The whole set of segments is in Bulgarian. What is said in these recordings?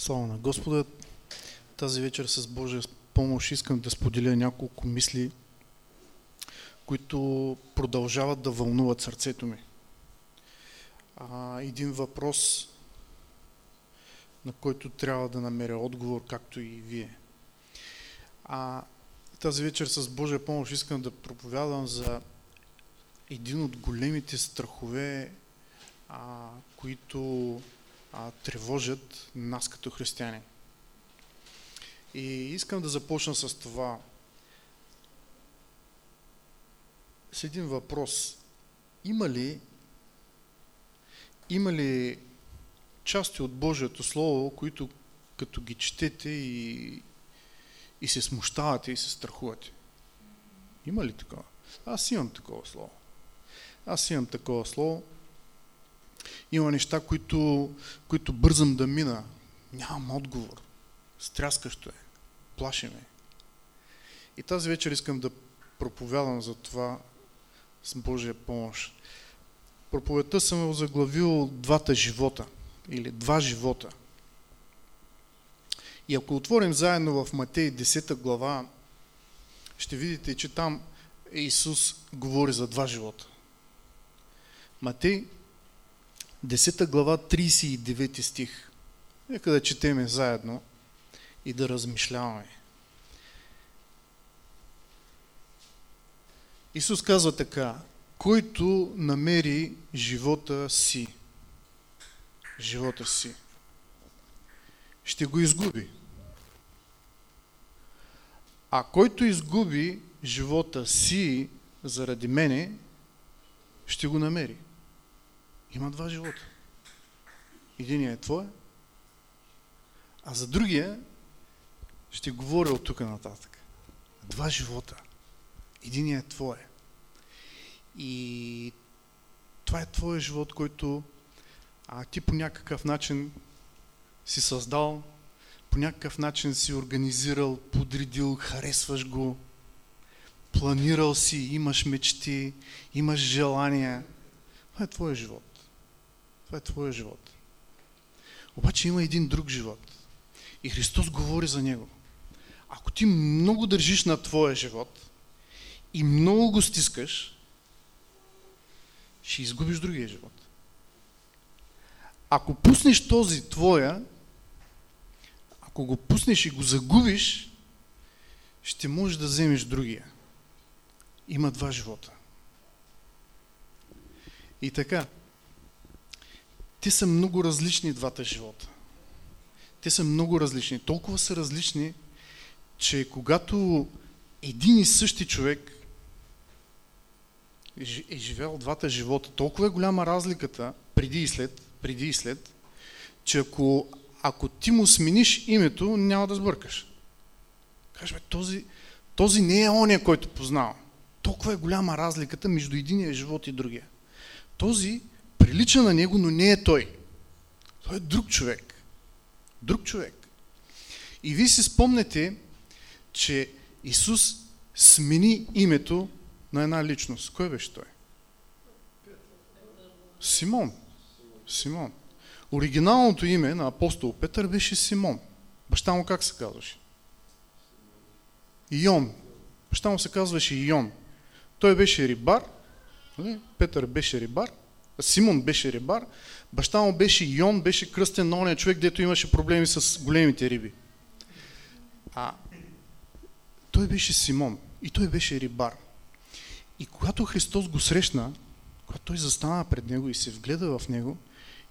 Слава на Господа! Тази вечер с Божия помощ искам да споделя няколко мисли, които продължават да вълнуват сърцето ми. А, един въпрос, на който трябва да намеря отговор, както и вие. А, тази вечер с Божия помощ искам да проповядам за един от големите страхове, а, които а, тревожат нас като християни. И искам да започна с това. С един въпрос. Има ли, има ли части от Божието Слово, които като ги четете и, и се смущавате и се страхувате? Има ли такова? Аз имам такова слово. Аз имам такова слово. Има неща, които, които бързам да мина. Нямам отговор. Стряскащо е. Плаши ме. И тази вечер искам да проповядам за това с Божия помощ. Проповедта съм озаглавил двата живота или два живота. И ако отворим заедно в Матей 10 глава, ще видите, че там Исус говори за два живота. Матей 10 глава, 39 стих. Нека да четеме заедно и да размишляваме. Исус казва така, който намери живота си, живота си, ще го изгуби. А който изгуби живота си заради мене, ще го намери. Има два живота. Единият е твой, а за другия ще говоря от тук нататък. Два живота. Единият е твой. И това е твоя живот, който а, ти по някакъв начин си създал, по някакъв начин си организирал, подредил, харесваш го, планирал си, имаш мечти, имаш желания. Това е твоя живот. Това е твоя живот. Обаче има един друг живот. И Христос говори за него. Ако ти много държиш на твоя живот и много го стискаш, ще изгубиш другия живот. Ако пуснеш този твоя, ако го пуснеш и го загубиш, ще можеш да вземеш другия. Има два живота. И така, те са много различни двата живота. Те са много различни. Толкова са различни, че когато един и същи човек е живял двата живота, толкова е голяма разликата преди и след, преди и след, че ако, ако ти му смениш името, няма да сбъркаш. Кажеш, бе, този, този не е оня, който познавам. Толкова е голяма разликата между единия живот и другия. Този прилича на него, но не е той. Той е друг човек. Друг човек. И вие си спомнете, че Исус смени името на една личност. Кой беше той? Симон. Симон. Оригиналното име на апостол Петър беше Симон. Баща му как се казваше? Ион. Баща му се казваше Ион. Той беше рибар. Нали? Петър беше рибар. Симон беше рибар, баща му беше Йон, беше кръстен на ония човек, дето имаше проблеми с големите риби. А той беше Симон и той беше рибар. И когато Христос го срещна, когато той застана пред него и се вгледа в него,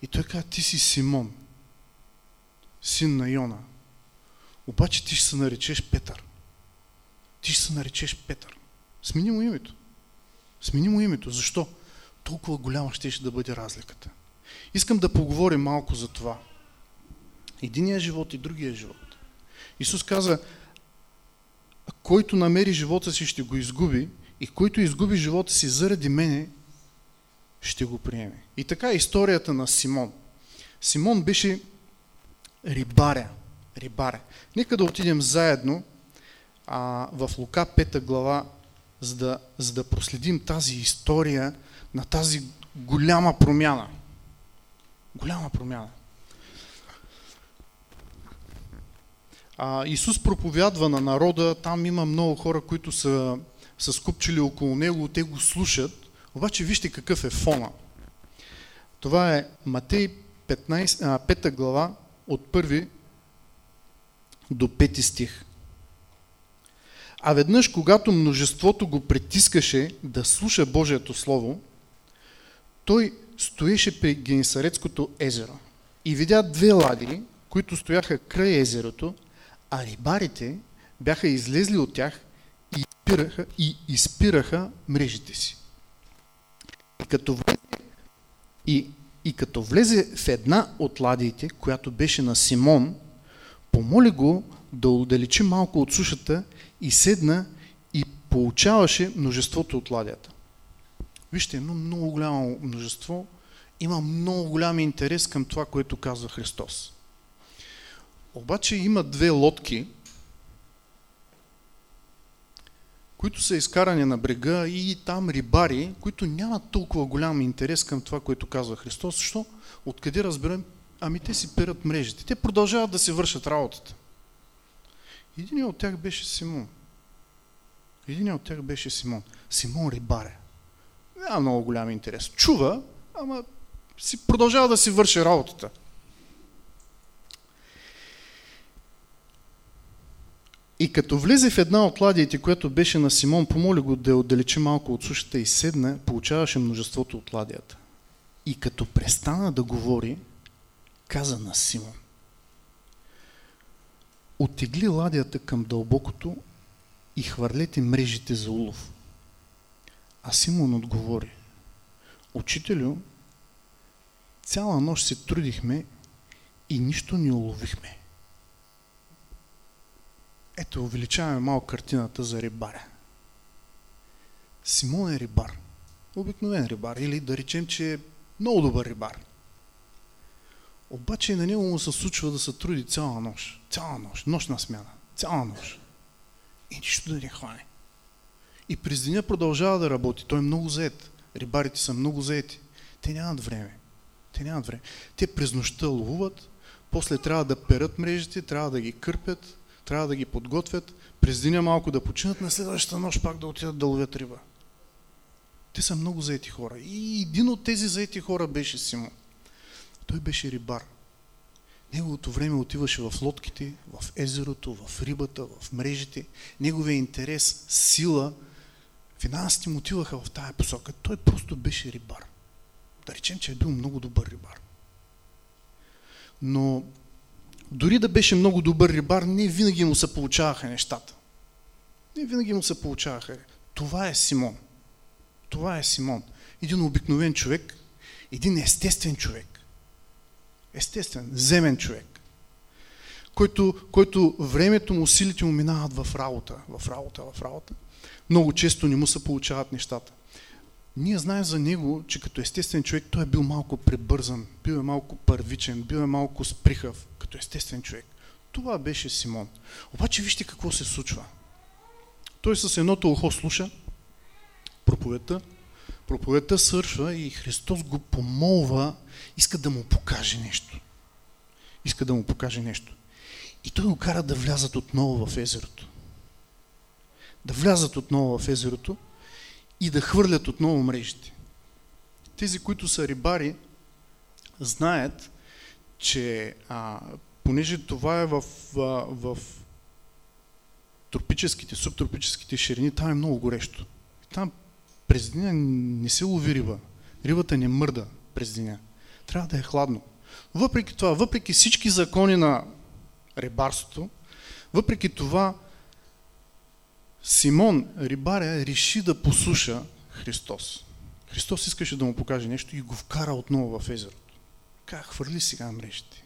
и той каза, ти си Симон, син на Йона. Обаче ти ще се наречеш Петър. Ти ще се наречеш Петър. Смени му името. Смени му името. Защо? Толкова голяма ще, да бъде разликата. Искам да поговорим малко за това. Единия живот и другия живот. Исус каза, който намери живота си, ще го изгуби и който изгуби живота си заради мене, ще го приеме. И така е историята на Симон. Симон беше рибаря. рибаря. Нека да отидем заедно а, в Лука 5 глава, за да, за да проследим тази история на тази голяма промяна. Голяма промяна. А, Исус проповядва на народа, там има много хора, които са, са скупчили около него, те го слушат, обаче вижте какъв е фона. Това е Матей 15, а, 5 глава от 1 до 5 стих. А веднъж, когато множеството го притискаше да слуша Божието Слово, той стоеше при Генисарецкото езеро и видя две лади, които стояха край езерото, а рибарите бяха излезли от тях и изпираха, и изпираха мрежите си. И като, влезе, и, и като влезе в една от ладиите, която беше на Симон, помоли го да отдалечи малко от сушата и седна и получаваше множеството от ладията. Вижте, едно много голямо множество има много голям интерес към това, което казва Христос. Обаче има две лодки, които са изкарани на брега и там рибари, които нямат толкова голям интерес към това, което казва Христос. Защо? Откъде разберем? Ами те си перат мрежите. Те продължават да си вършат работата. Един от тях беше Симон. Един от тях беше Симон. Симон рибаре. Няма много голям интерес. Чува, ама си продължава да си върши работата. И като влезе в една от ладиите, която беше на Симон, помоли го да я отдалечи малко от сушата и седна, получаваше множеството от ладията. И като престана да говори, каза на Симон. Оттегли ладията към дълбокото и хвърлете мрежите за улов. А Симон отговори. Учителю, цяла нощ се трудихме и нищо не уловихме. Ето, увеличаваме малко картината за рибаря. Симон е рибар. Обикновен рибар. Или да речем, че е много добър рибар. Обаче на него му се случва да се труди цяла нощ. Цяла нощ. Нощна смяна. Цяла нощ. И нищо да не хване. И през деня продължава да работи. Той е много заед. Рибарите са много заети. Те нямат време. Те нямат време. Те през нощта ловуват, после трябва да перат мрежите, трябва да ги кърпят, трябва да ги подготвят, през деня малко да починат, на следващата нощ пак да отидат да ловят риба. Те са много заети хора. И един от тези заети хора беше Симон. Той беше рибар. Неговото време отиваше в лодките, в езерото, в рибата, в мрежите. Неговия интерес, сила, финансите му отиваха в тая посока. Той просто беше рибар. Да речем, че е бил много добър рибар. Но дори да беше много добър рибар, не винаги му се получаваха нещата. Не винаги му се получаваха. Това е Симон. Това е Симон. Един обикновен човек, един естествен човек. Естествен, земен човек. Който, който времето му, силите му минават в работа, в работа, в работа. Много често не му се получават нещата. Ние знаем за него, че като естествен човек той е бил малко пребързан, бил е малко първичен, бил е малко сприхав, като естествен човек. Това беше Симон. Обаче вижте какво се случва. Той с едното ухо слуша проповедта, проповедта свършва и Христос го помолва, иска да му покаже нещо. Иска да му покаже нещо. И той го кара да влязат отново в езерото. Да влязат отново в езерото и да хвърлят отново мрежите. Тези, които са рибари, знаят, че а, понеже това е в, в, в тропическите, субтропическите ширини, там е много горещо. Там през деня не се лови риба. Рибата не мърда през деня. Трябва да е хладно. Въпреки това, въпреки всички закони на рибарството, въпреки това, Симон, рибаря, реши да послуша Христос. Христос искаше да му покаже нещо и го вкара отново в езерото. Как хвърли сега мрежите.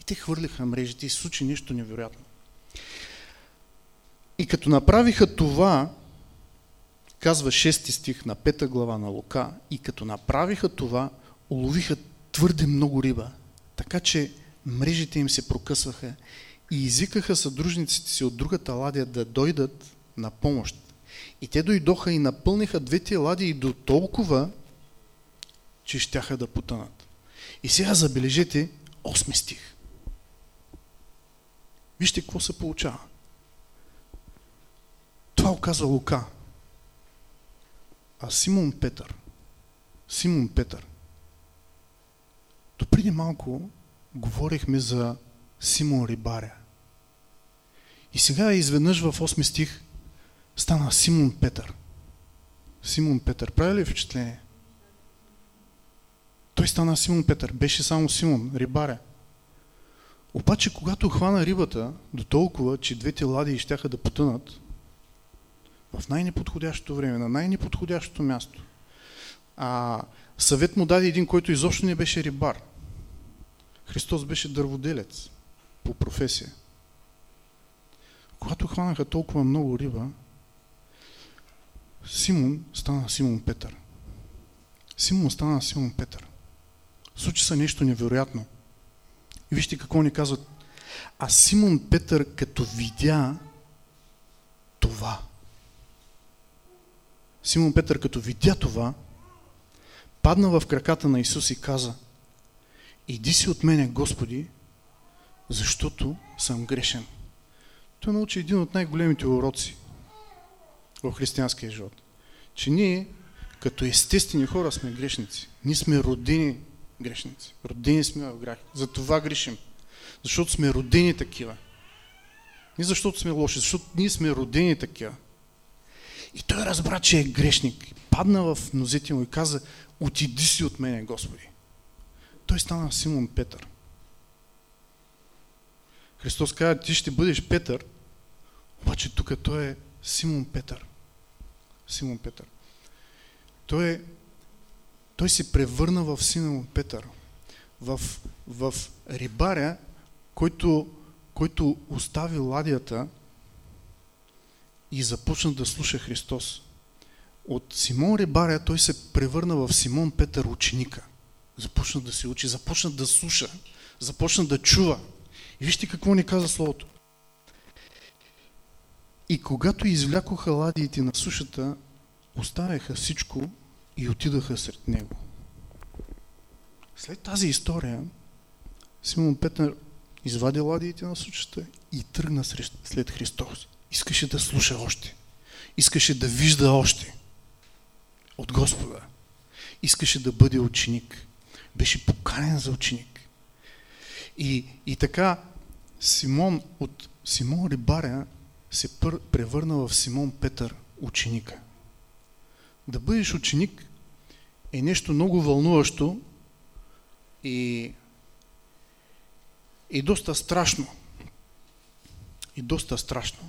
И те хвърлиха мрежите и случи нещо невероятно. И като направиха това, казва 6 стих на 5 глава на Лука, и като направиха това, уловиха твърде много риба, така че мрежите им се прокъсваха и извикаха съдружниците си от другата ладия да дойдат на помощ. И те дойдоха и напълниха двете лади до толкова, че щяха да потънат. И сега забележете 8 стих. Вижте какво се получава. Това оказа Лука. А Симон Петър, Симон Петър, до преди малко говорихме за Симон Рибаря. И сега изведнъж в 8 стих стана Симон Петър. Симон Петър. Прави ли впечатление? Той стана Симон Петър. Беше само Симон, рибаря. Обаче, когато хвана рибата до толкова, че двете лади щяха да потънат, в най-неподходящото време, на най-неподходящото място, а, съвет му даде един, който изобщо не беше рибар. Христос беше дърводелец по професия. Когато хванаха толкова много риба, Симон стана Симон Петър. Симон стана Симон Петър. Случи се нещо невероятно. И вижте какво ни казват. А Симон Петър като видя това. Симон Петър като видя това, падна в краката на Исус и каза Иди си от мене, Господи, защото съм грешен. Той научи един от най-големите уроци в християнския живот. Че ние, като естествени хора, сме грешници. Ние сме родени грешници. Родени сме в грях. За това грешим. Защото сме родени такива. Не защото сме лоши, защото ние сме родени такива. И той разбра, че е грешник. Падна в нозете му и каза, отиди си от мене, Господи. Той стана Симон Петър. Христос каза, ти ще бъдеш Петър, обаче тук той е Симон Петър. Симон Петър. Той, е, той се превърна в Симон Петър. В, в рибаря, който, който остави ладията и започна да слуша Христос. От Симон Рибаря той се превърна в Симон Петър ученика. Започна да се учи, започна да слуша, започна да чува. И вижте какво ни каза Словото. И когато извлякоха ладиите на сушата, оставяха всичко и отидаха сред него. След тази история, Симон Петър извади ладиите на сушата и тръгна след Христос. Искаше да слуша още. Искаше да вижда още от Господа. Искаше да бъде ученик. Беше поканен за ученик. И, и така Симон от Симон Рибаря се превърна в Симон Петър, ученика. Да бъдеш ученик е нещо много вълнуващо и, и доста страшно. И доста страшно.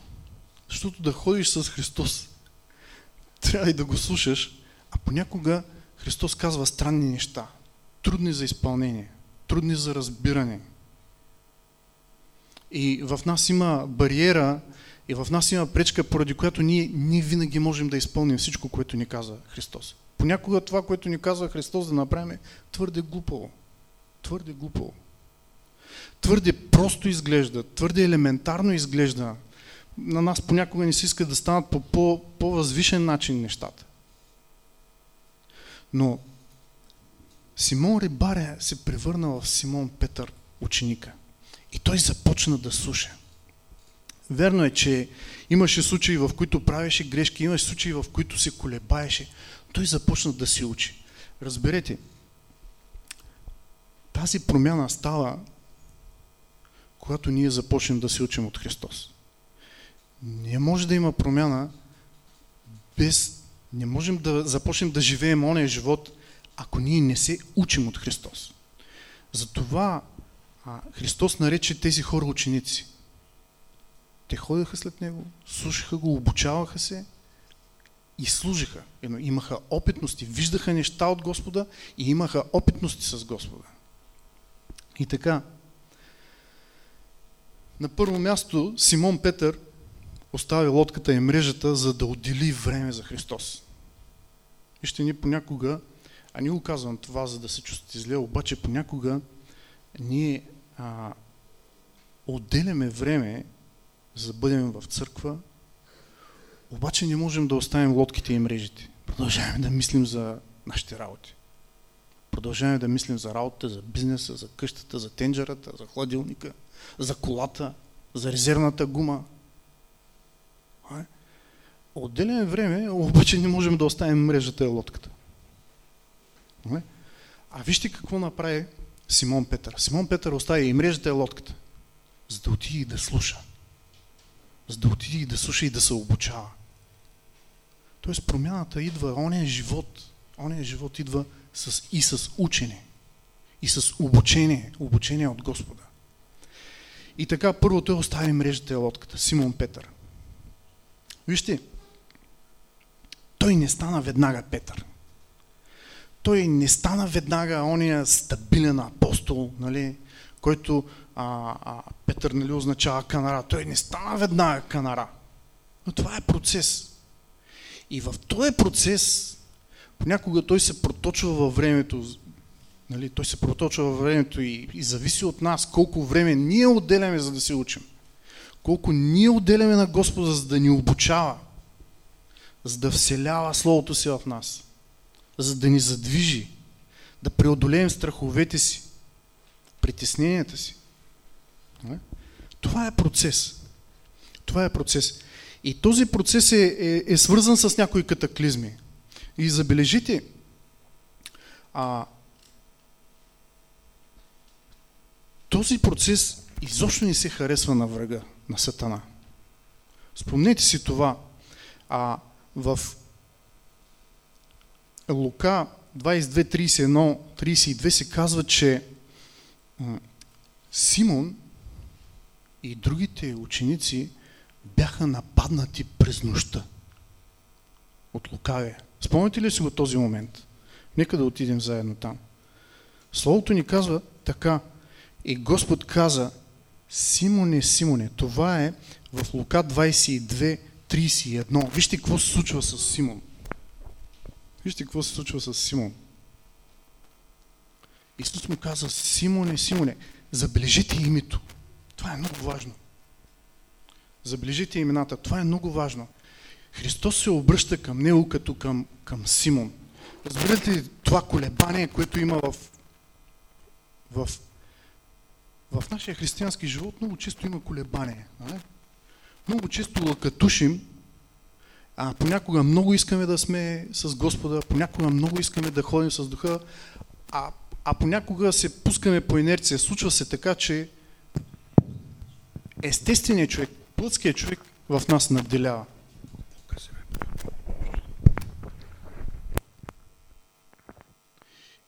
Защото да ходиш с Христос, трябва и да го слушаш, а понякога Христос казва странни неща, трудни за изпълнение, трудни за разбиране. И в нас има бариера и в нас има пречка, поради която ние не винаги можем да изпълним всичко, което ни каза Христос. Понякога това, което ни казва Христос да направим, е твърде глупаво. Твърде глупаво. Твърде просто изглежда, твърде елементарно изглежда. На нас понякога не се иска да станат по, по по-възвишен начин нещата. Но Симон Рибаря се превърна в Симон Петър, ученика. И той започна да слуша. Верно е, че имаше случаи, в които правеше грешки, имаше случаи, в които се колебаеше. Той започна да се учи. Разберете, тази промяна става, когато ние започнем да се учим от Христос. Не може да има промяна без... Не можем да започнем да живеем ония живот, ако ние не се учим от Христос. Затова Христос нарече тези хора ученици. Те ходеха след Него, слушаха го, обучаваха се и служиха. Имаха опитности, виждаха неща от Господа и имаха опитности с Господа. И така, на първо място Симон Петър остави лодката и мрежата, за да отдели време за Христос. Вижте, ние понякога, а не го казвам това, за да се чувствате зле, обаче понякога ние а, отделяме време, за да бъдем в църква, обаче не можем да оставим лодките и мрежите. Продължаваме да мислим за нашите работи. Продължаваме да мислим за работата, за бизнеса, за къщата, за тенджерата, за хладилника, за колата. за резервната гума. Отделяме време, обаче не можем да оставим мрежата и лодката. А вижте какво направи Симон Петър. Симон Петър остави и мрежата и лодката, за да отиде и да слуша. За да отиде и да слуша и да се обучава. Тоест промяната идва, ония живот, ония живот идва с, и с учене, и с обучение, обучение от Господа. И така, първо той остави мрежата и лодката, Симон Петър. Вижте, той не стана веднага Петър. Той не стана веднага ония стабилен апостол, нали, който а, а, Петър нали, означава канара. Той не стана веднага канара. Но това е процес. И в този процес понякога той се проточва във времето. Нали, той се проточва във времето и, и зависи от нас колко време ние отделяме, за да се учим. Колко ние отделяме на Господа, за да ни обучава за да вселява Словото си в нас, за да ни задвижи, да преодолеем страховете си, притесненията си. Това е процес. Това е процес. И този процес е, е, е свързан с някои катаклизми. И забележите, а, този процес изобщо не се харесва на врага, на Сатана. Спомнете си това. А, в Лука 22, 31, 32 се казва, че Симон и другите ученици бяха нападнати през нощта от лукавия. Спомняте ли си го този момент? Нека да отидем заедно там. Словото ни казва така. И Господ каза, Симоне, Симоне, това е в Лука 22, 31. Вижте какво се случва с Симон. Вижте какво се случва с Симон. Исус му каза, Симоне, Симоне, забележите името. Това е много важно. Забележите имената. Това е много важно. Христос се обръща към него като към, към Симон. Разбирате ли това колебание, което има в, в, в нашия християнски живот? Много често има колебание. Не? много често лъкатушим, а понякога много искаме да сме с Господа, понякога много искаме да ходим с Духа, а, а понякога се пускаме по инерция. Случва се така, че естественият човек, плътският човек в нас надделява.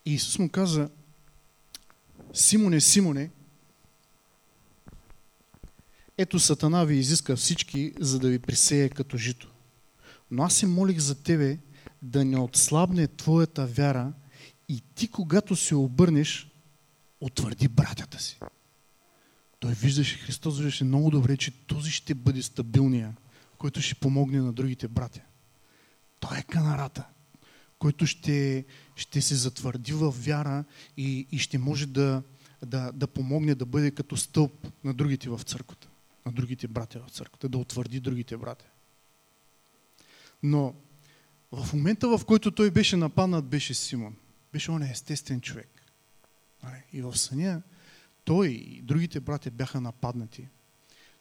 И Исус му каза, Симоне, Симоне, ето Сатана ви изиска всички, за да ви присее като жито. Но аз се молих за тебе да не отслабне твоята вяра и ти, когато се обърнеш, утвърди братята си. Той виждаше, Христос виждаше много добре, че този ще бъде стабилния, който ще помогне на другите братя. Той е канарата, който ще, ще се затвърди в вяра и, и ще може да, да, да помогне да бъде като стълб на другите в църквата на другите братя в църквата, да утвърди другите братя. Но в момента, в който той беше нападнат, беше Симон. Беше он естествен човек. Нали? И в съня той и другите братя бяха нападнати.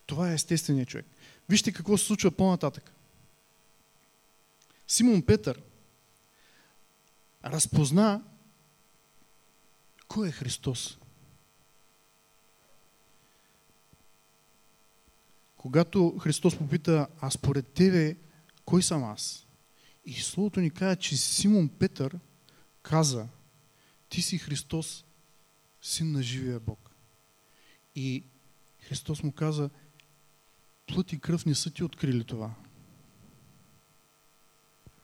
Това е естественият човек. Вижте какво се случва по-нататък. Симон Петър разпозна кой е Христос. когато Христос попита, а според тебе, кой съм аз? И Словото ни казва, че Симон Петър каза, ти си Христос, син на живия Бог. И Христос му каза, плът и кръв не са ти открили това.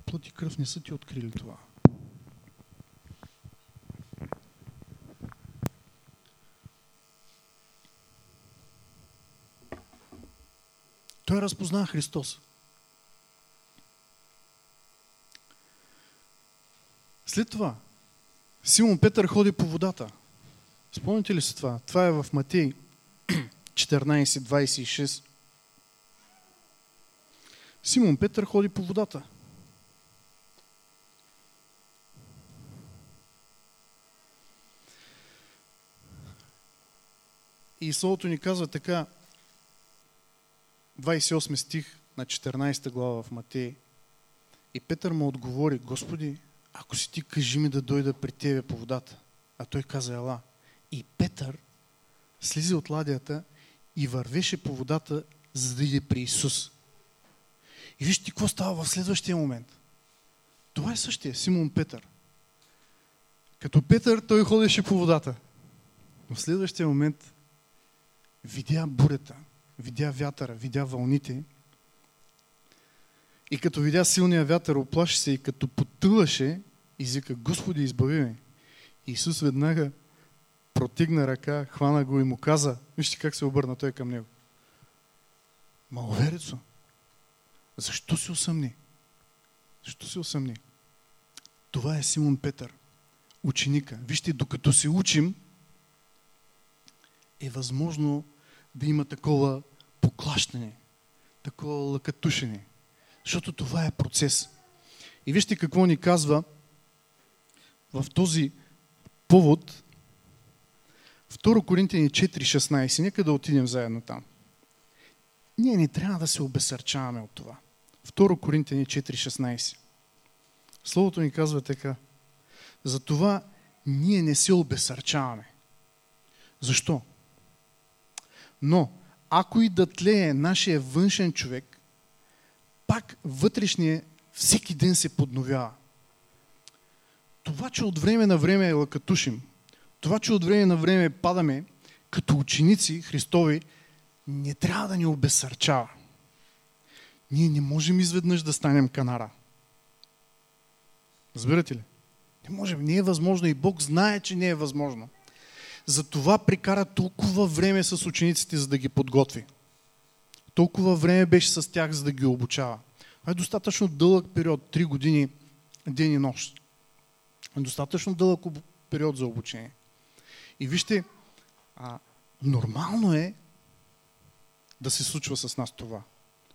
Плът и кръв не са ти открили това. Той разпозна Христос. След това, Симон Петър ходи по водата. Спомните ли се това? Това е в Матей 14.26. Симон Петър ходи по водата. И Словото ни казва така, 28 стих на 14 глава в Матей. И Петър му отговори, Господи, ако си ти, кажи ми да дойда при тебе по водата. А той каза, ела. И Петър слизи от ладията и вървеше по водата, за да иде при Исус. И вижте какво става в следващия момент. Това е същия Симон Петър. Като Петър той ходеше по водата. Но в следващия момент видя бурята, видя вятъра, видя вълните. И като видя силния вятър, оплаши се и като потъваше, извика, Господи, избави ме. Исус веднага протигна ръка, хвана го и му каза, вижте как се обърна той към него. Маловерецо, защо се усъмни? Защо се усъмни? Това е Симон Петър, ученика. Вижте, докато се учим, е възможно да има такова поклащане, такова лъкатушене. Защото това е процес. И вижте какво ни казва в този повод 2 Коринтияни 4.16. Нека да отидем заедно там. Ние не трябва да се обесърчаваме от това. 2 Коринтияни 4.16. Словото ни казва така. Затова ние не се обесърчаваме. Защо? Но, ако и да тлее нашия външен човек, пак вътрешния всеки ден се подновява. Това, че от време на време лъкатушим, това, че от време на време падаме като ученици Христови, не трябва да ни обесърчава. Ние не можем изведнъж да станем канара. Разбирате ли? Не можем. Не е възможно и Бог знае, че не е възможно. Затова прикара толкова време с учениците, за да ги подготви. Толкова време беше с тях, за да ги обучава. Това е достатъчно дълъг период, 3 години, ден и нощ. Достатъчно дълъг период за обучение. И вижте, а, нормално е да се случва с нас това.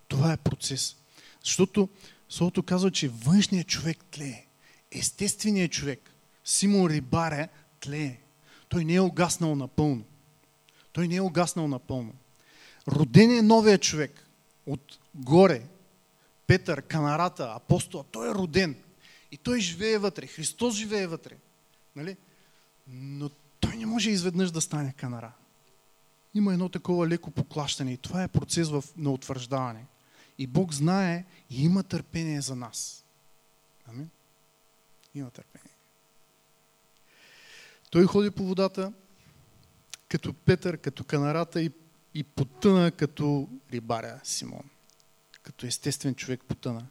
Това е процес. Защото Словото казва, че външният човек тлее. Естественият човек, Симон Рибаре, тлее. Той не е огаснал напълно. Той не е огаснал напълно. Роден е новия човек. От горе, Петър, канарата, апостола, той е роден. И той живее вътре. Христос живее вътре. Нали? Но не може изведнъж да стане канара. Има едно такова леко поклащане и това е процес в, на утвърждаване. И Бог знае и има търпение за нас. Амин? Има търпение. Той ходи по водата, като Петър, като канарата и, и потъна като рибаря Симон. Като естествен човек потъна.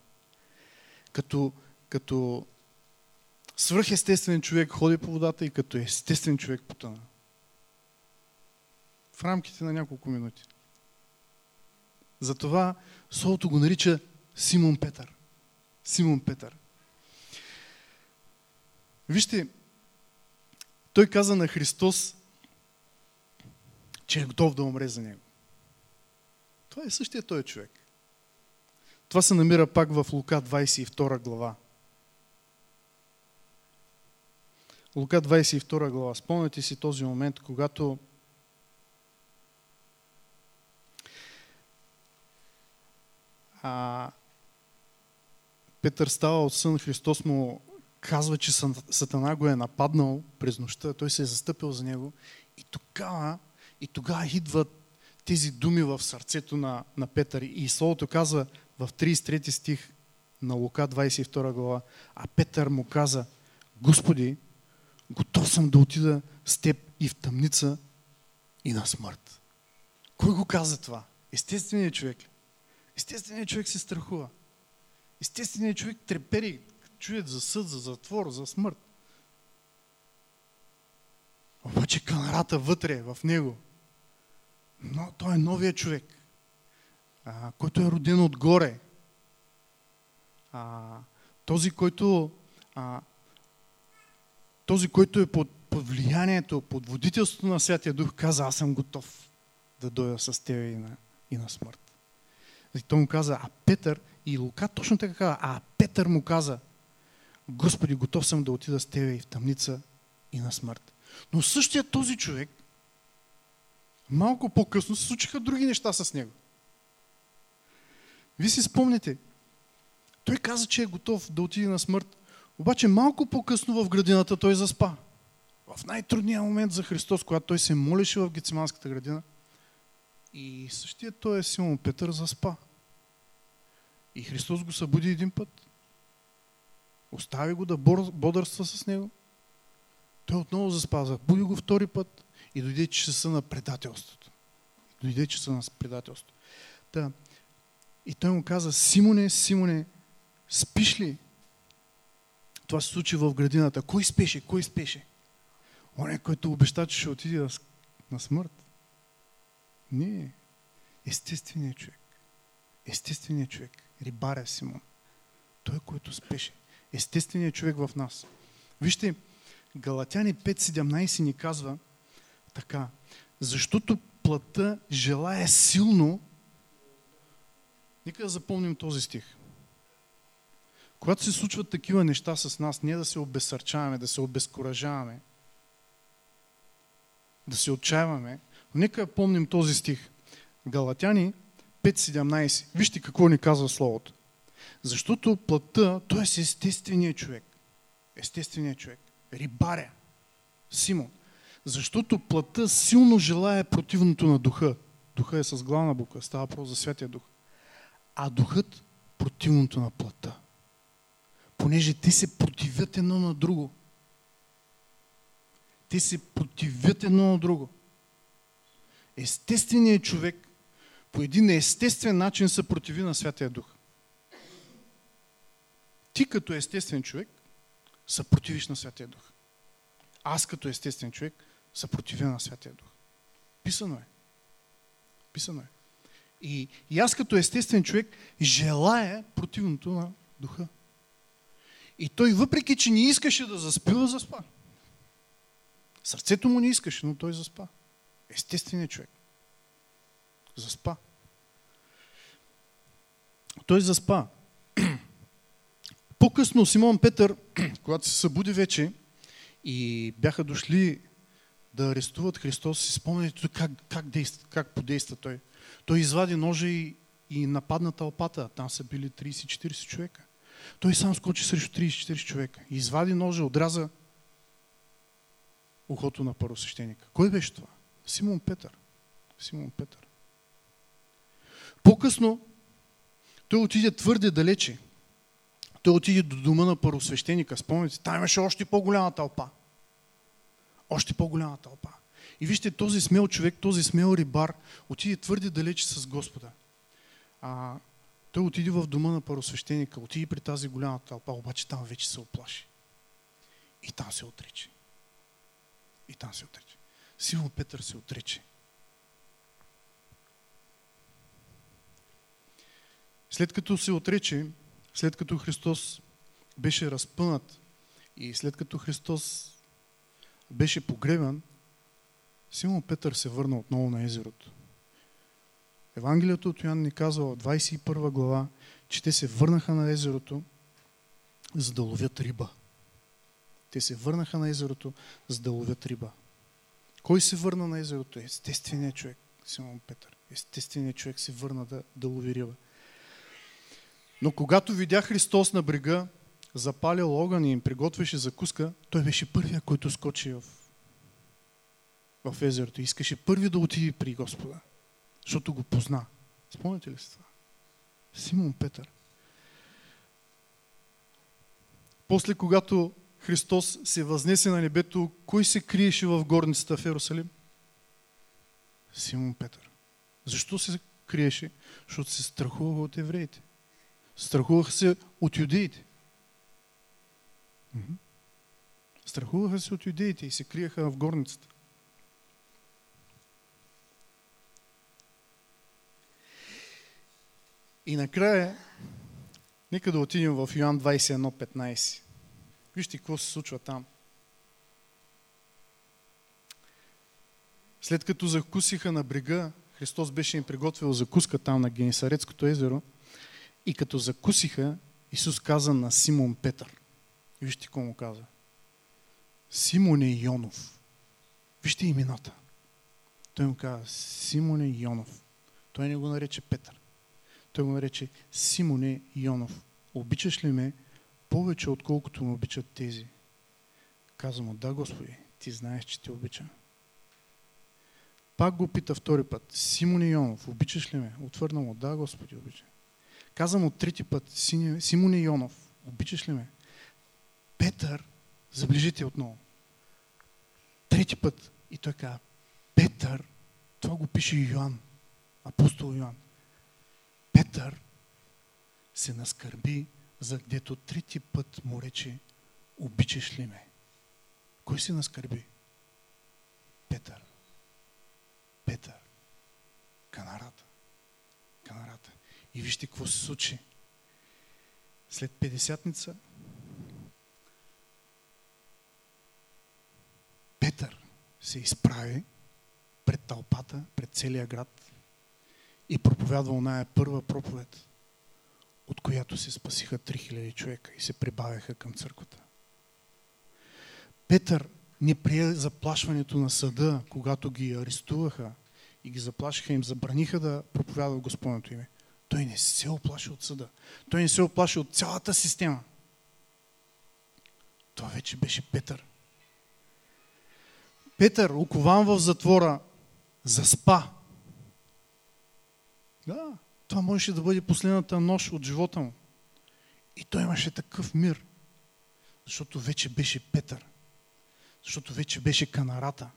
Като, като свръхестествен човек ходи по водата и като естествен човек потъна. В рамките на няколко минути. Затова Солото го нарича Симон Петър. Симон Петър. Вижте, той каза на Христос, че е готов да умре за него. Това е същия той човек. Това се намира пак в Лука 22 глава. Лука 22 глава. Спомняте си този момент, когато а, Петър става от сън, Христос му казва, че Сатана го е нападнал през нощта, той се е застъпил за него и тогава, и тогава идват тези думи в сърцето на, на Петър. И Словото казва в 33 стих на Лука 22 глава, а Петър му каза, Господи, готов съм да отида с теб и в тъмница, и на смърт. Кой го каза това? Естественият човек. Естественият човек се страхува. Естественият човек трепери, чуят за съд, за затвор, за смърт. Обаче канарата вътре, в него, но той е новия човек, а, който е роден отгоре. А, този, който, а, този, който е под, под влиянието, под водителството на Святия Дух, каза, аз съм готов да дойда с тебе и на, и на смърт. И той му каза, а Петър, и Лука точно така каза, а Петър му каза, Господи, готов съм да отида с Тебе и в тъмница и на смърт. Но същия този човек, малко по-късно се случиха други неща с него. Вие си спомните. Той каза, че е готов да отиде на смърт. Обаче малко по-късно в градината той заспа. В най-трудния момент за Христос, когато той се молеше в Гециманската градина. И същия той е Симон Петър заспа. И Христос го събуди един път. Остави го да бодърства с него. Той отново заспа, буди го втори път и дойде часа на предателството. Дойде часа на предателството. Та, и той му каза, Симоне, Симоне, спиш ли? Това се случи в градината. Кой спеше? Кой спеше? Оне, който обеща, че ще отиде на смърт. Не. Естественият човек. Естественият човек. Рибаря Симон. Той, който спеше. Естественият човек в нас. Вижте, Галатяни 5.17 ни казва така. Защото плътта желая силно. Нека да запомним този стих. Когато се случват такива неща с нас, ние да се обесърчаваме, да се обезкуражаваме, да се отчаяваме, но нека помним този стих. Галатяни 5.17. Вижте какво ни казва Словото. Защото плътта, той е естественият човек. Естественият човек. Рибаря. Симон. Защото плътта силно желая противното на духа. Духа е с главна буква, става про за Святия Дух. А духът противното на плътта. Понеже те се противят едно на друго. Те се противят едно на друго. Естественият човек по един естествен начин се противи на Святия Дух. Ти като естествен човек се противиш на Святия Дух. Аз като естествен човек се противя на Святия Дух. Писано е. Писано е. И, и аз като естествен човек желая противното на Духа. И той, въпреки че не искаше да заспива, заспа. Сърцето му не искаше, но той заспа. Естественият човек. Заспа. Той заспа. По-късно Симон Петър, когато се събуди вече и бяха дошли да арестуват Христос, си спомняте как, как, действа, как подейства той. Той извади ножа и, и нападна тълпата. Там са били 30-40 човека. Той сам скочи срещу 30-40 човека. И извади ножа, отряза ухото на първосвещеника. Кой беше това? Симон Петър. Симон Петър. По-късно той отиде твърде далече. Той отиде до дома на първосвещеника. Спомните, там имаше още по-голяма тълпа. Още по-голяма тълпа. И вижте, този смел човек, този смел рибар, отиде твърде далече с Господа. А, той отиде в дома на първосвещеника, отиде при тази голяма тълпа, обаче там вече се оплаши. И там се отрече. И там се отрече. Симон Петър се отрече. След като се отрече, след като Христос беше разпънат и след като Христос беше погребан, Симон Петър се върна отново на езерото. Евангелието от Йоан ни казва в 21 глава, че те се върнаха на езерото, за да ловят риба. Те се върнаха на езерото, за да ловят риба. Кой се върна на езерото? Естественият човек, Симон Петър. Естественият човек се върна да, да лови риба. Но когато видя Христос на брега, запалил огън и им приготвяше закуска, той беше първия, който скочи в, в езерото. Искаше първи да отиде при Господа, защото го позна. Спомняте ли се това? Симон Петър. После, когато Христос се възнесе на небето, кой се криеше в горницата в Ерусалим? Симон Петър. Защо се криеше? Защото се страхува от евреите. Страхуваха се от юдеите. Страхуваха се от юдеите и се криеха в горницата. И накрая, нека да отидем в Йоан 21.15. Вижте какво се случва там. След като закусиха на брега, Христос беше им приготвил закуска там на Генисарецкото езеро – и като закусиха, Исус каза на Симон Петър. Вижте какво му каза. Симоне Йонов. Вижте имената. Той му каза Симоне Йонов. Той не го нарече Петър. Той го нарече Симоне Йонов. Обичаш ли ме повече, отколкото ме обичат тези? Каза му, да, Господи, ти знаеш, че те обича. Пак го пита втори път. Симон Йонов, обичаш ли ме? Отвърна му, да, Господи, обича. Каза му трети път, Симон Йонов, обичаш ли ме? Петър, заближите отново. Трети път. И той каза, Петър, това го пише Йоан, апостол Йоан. Петър се наскърби, за гдето трети път му рече, обичаш ли ме? Кой се наскърби? Петър. Петър. Канарата. Канарата. И вижте какво се случи. След 50-ница Петър се изправи пред тълпата, пред целия град и проповядва оная първа проповед, от която се спасиха 3000 човека и се прибавяха към църквата. Петър не прие заплашването на съда, когато ги арестуваха и ги заплашиха, им забраниха да проповядат Господното име. Той не се оплаши от съда. Той не се оплаши от цялата система. Това вече беше Петър. Петър, окован в затвора, заспа. Да, това можеше да бъде последната нощ от живота му. И той имаше такъв мир, защото вече беше Петър. Защото вече беше канарата,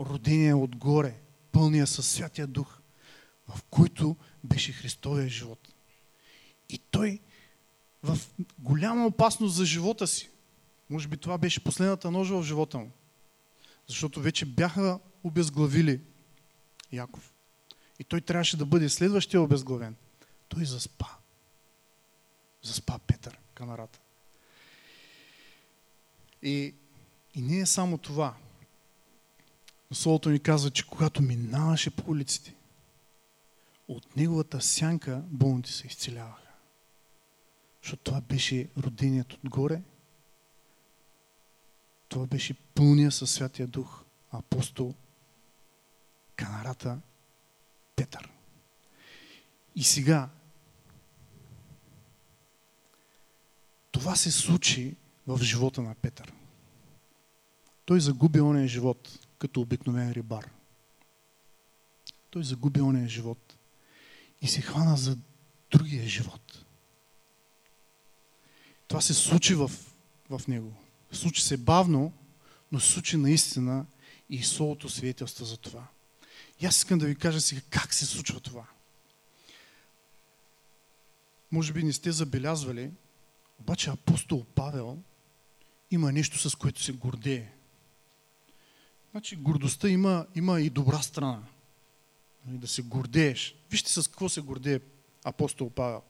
родения отгоре, пълния със Святия Дух, в който беше Христовия живот. И той в голяма опасност за живота си. Може би това беше последната ножа в живота му. Защото вече бяха обезглавили Яков. И той трябваше да бъде следващия обезглавен. Той заспа. Заспа Петър, канарата. И, и не е само това. Но Словото ни казва, че когато минаваше по улиците, от неговата сянка болните се изцеляваха. Защото това беше роденият отгоре. Това беше пълния със Святия Дух апостол Канарата Петър. И сега това се случи в живота на Петър. Той загуби ония живот като обикновен рибар. Той загуби ония живот и се хвана за другия живот. Това се случи в, в него. Случи се бавно, но се случи наистина и Солото свидетелства за това. И аз искам да ви кажа сега как се случва това. Може би не сте забелязвали, обаче апостол Павел има нещо, с което се гордее. Значи гордостта има, има и добра страна. Нали, да се гордееш. Вижте с какво се гордее апостол Павел.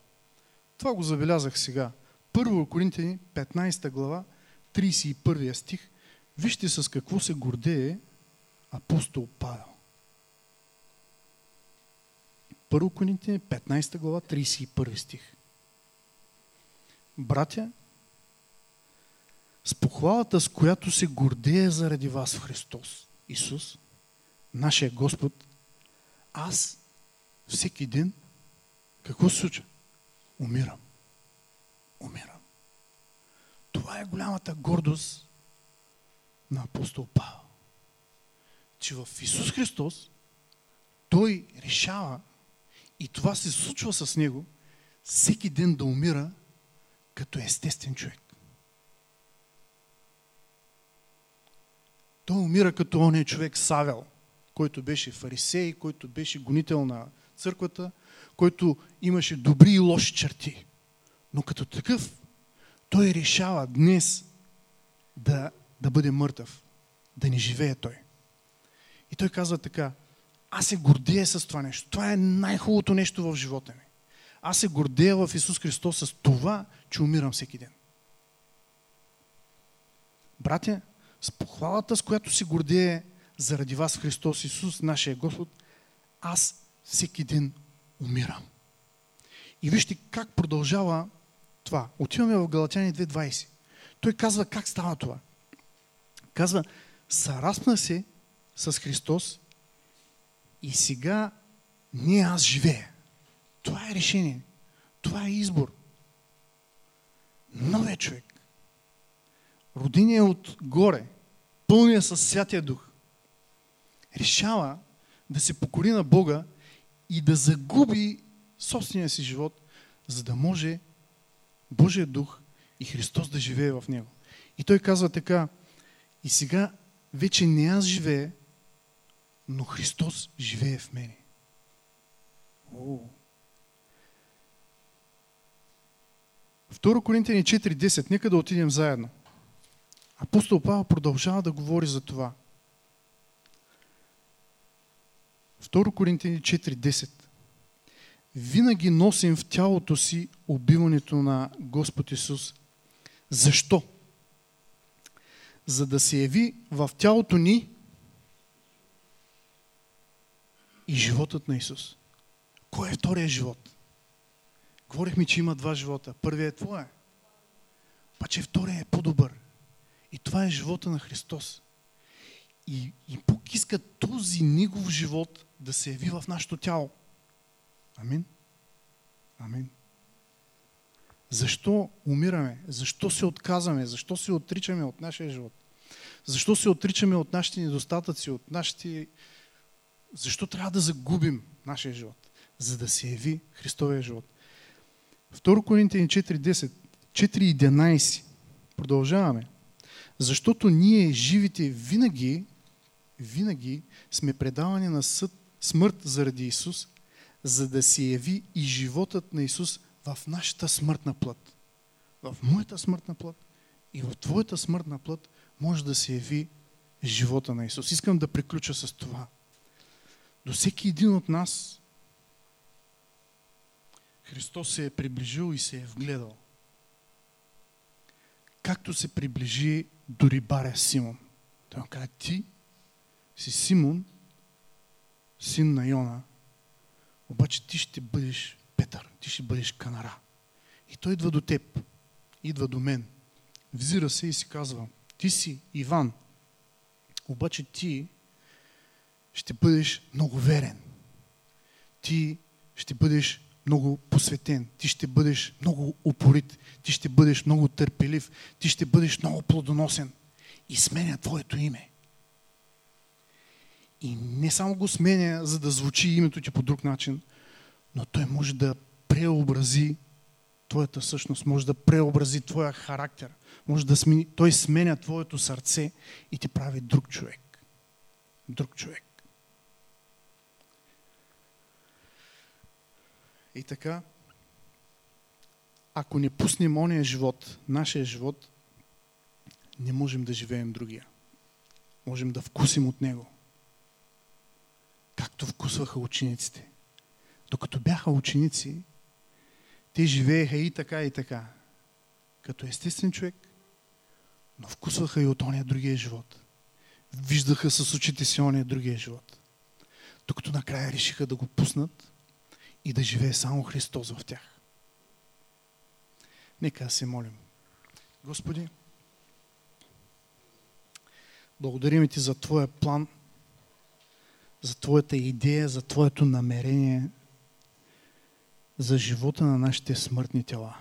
Това го забелязах сега. Първо Коринтияни, 15 глава, 31 стих. Вижте с какво се гордее апостол Павел. Първо Коринтияни, 15 глава, 31 стих. Братя, с похвалата, с която се гордее заради вас в Христос, Исус, нашия Господ, аз всеки ден, какво се случва? Умирам. Умирам. Това е голямата гордост на апостол Павел. Че в Исус Христос той решава и това се случва с него всеки ден да умира като естествен човек. Той умира като ония човек Савел, който беше фарисей, който беше гонител на църквата, който имаше добри и лоши черти. Но като такъв, той решава днес да, да бъде мъртъв, да не живее той. И той казва така, аз се гордея с това нещо. Това е най-хубавото нещо в живота ми. Аз се гордея в Исус Христос с това, че умирам всеки ден. Братя, с похвалата, с която се гордее заради вас Христос Исус, нашия Господ, аз всеки ден умирам. И вижте как продължава това. Отиваме в Галатяни 2.20. Той казва как става това. Казва, съраспна се с Христос и сега не аз живея. Това е решение. Това е избор. Новия човек. Родения от горе, пълния с Святия Дух, решава да се покори на Бога и да загуби собствения си живот, за да може Божия дух и Христос да живее в него. И той казва така, и сега вече не аз живее, но Христос живее в мене. О. 2 Коринтияни 4.10, нека да отидем заедно. Апостол Павел продължава да говори за това. 2 Коринтияни 4.10 Винаги носим в тялото си убиването на Господ Исус. Защо? За да се яви в тялото ни и животът на Исус. Кой е втория живот? Говорихме, че има два живота. Първият е твоя. Обаче втория е по-добър. И това е живота на Христос. И, и Бог иска този негов живот да се яви в нашето тяло. Амин. Амин. Защо умираме? Защо се отказваме? Защо се отричаме от нашия живот? Защо се отричаме от нашите недостатъци, от нашите... Защо трябва да загубим нашия живот? За да се яви Христовия живот. 2 Коринтияни 4.10, 4.11. Продължаваме. Защото ние, живите, винаги, винаги сме предавани на съд, смърт заради Исус, за да се яви и животът на Исус в нашата смъртна плът. В моята смъртна плът и в твоята смъртна плът може да се яви живота на Исус. Искам да приключа с това. До всеки един от нас Христос се е приближил и се е вгледал. Както се приближи до рибаря Симон. Той му каза, ти си Симон, син на Йона, обаче ти ще бъдеш Петър, ти ще бъдеш канара. И той идва до теб, идва до мен, взира се и си казва, ти си Иван, обаче ти ще бъдеш много верен. Ти ще бъдеш много посветен, ти ще бъдеш много упорит, ти ще бъдеш много търпелив, ти ще бъдеш много плодоносен и сменя твоето име. И не само го сменя, за да звучи името ти по друг начин, но той може да преобрази твоята същност, може да преобрази твоя характер, може да смени, той сменя твоето сърце и ти прави друг човек. Друг човек. И така, ако не пуснем ония живот, нашия живот, не можем да живеем другия. Можем да вкусим от него. Както вкусваха учениците. Докато бяха ученици, те живееха и така, и така. Като естествен човек, но вкусваха и от ония другия живот. Виждаха с очите си ония другия живот. Докато накрая решиха да го пуснат и да живее само Христос в тях. Нека се молим. Господи, благодарим Ти за Твоя план, за Твоята идея, за Твоето намерение, за живота на нашите смъртни тела.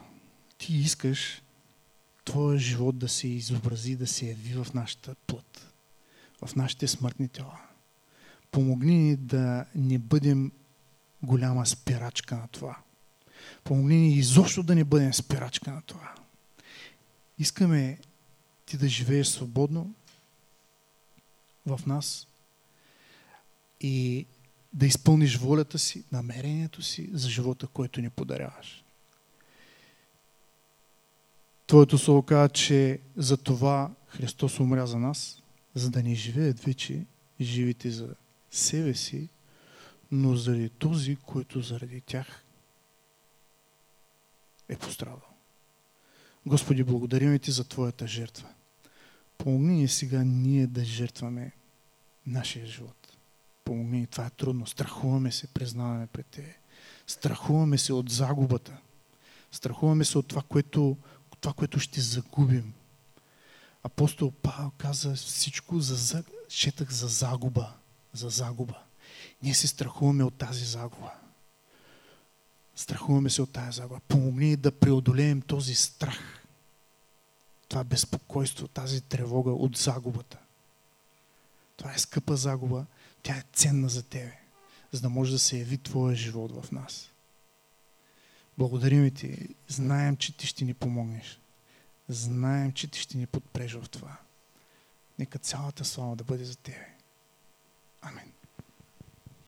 Ти искаш Твоя живот да се изобрази, да се яви в нашата плът, в нашите смъртни тела. Помогни ни да не бъдем голяма спирачка на това. Помогни ни изобщо да не бъдем спирачка на това. Искаме ти да живееш свободно в нас и да изпълниш волята си, намерението си за живота, който ни подаряваш. Твоето слово казва, че за това Христос умря за нас, за да ни живеят вече живите за себе си но заради този, който заради тях е пострадал. Господи, благодарим Ти за Твоята жертва. Помогни ни сега ние да жертваме нашия живот. Помогни ни, това е трудно. Страхуваме се, признаваме пред Те. Страхуваме се от загубата. Страхуваме се от това, което, това, което ще загубим. Апостол Павел каза всичко за, четах за загуба. За загуба. Ние се страхуваме от тази загуба. Страхуваме се от тази загуба. Помогни да преодолеем този страх. Това безпокойство, тази тревога от загубата. Това е скъпа загуба. Тя е ценна за тебе, за да може да се яви твоя живот в нас. Благодарим ти. Знаем, че ти ще ни помогнеш. Знаем, че ти ще ни подпреш в това. Нека цялата слава да бъде за тебе. Амин.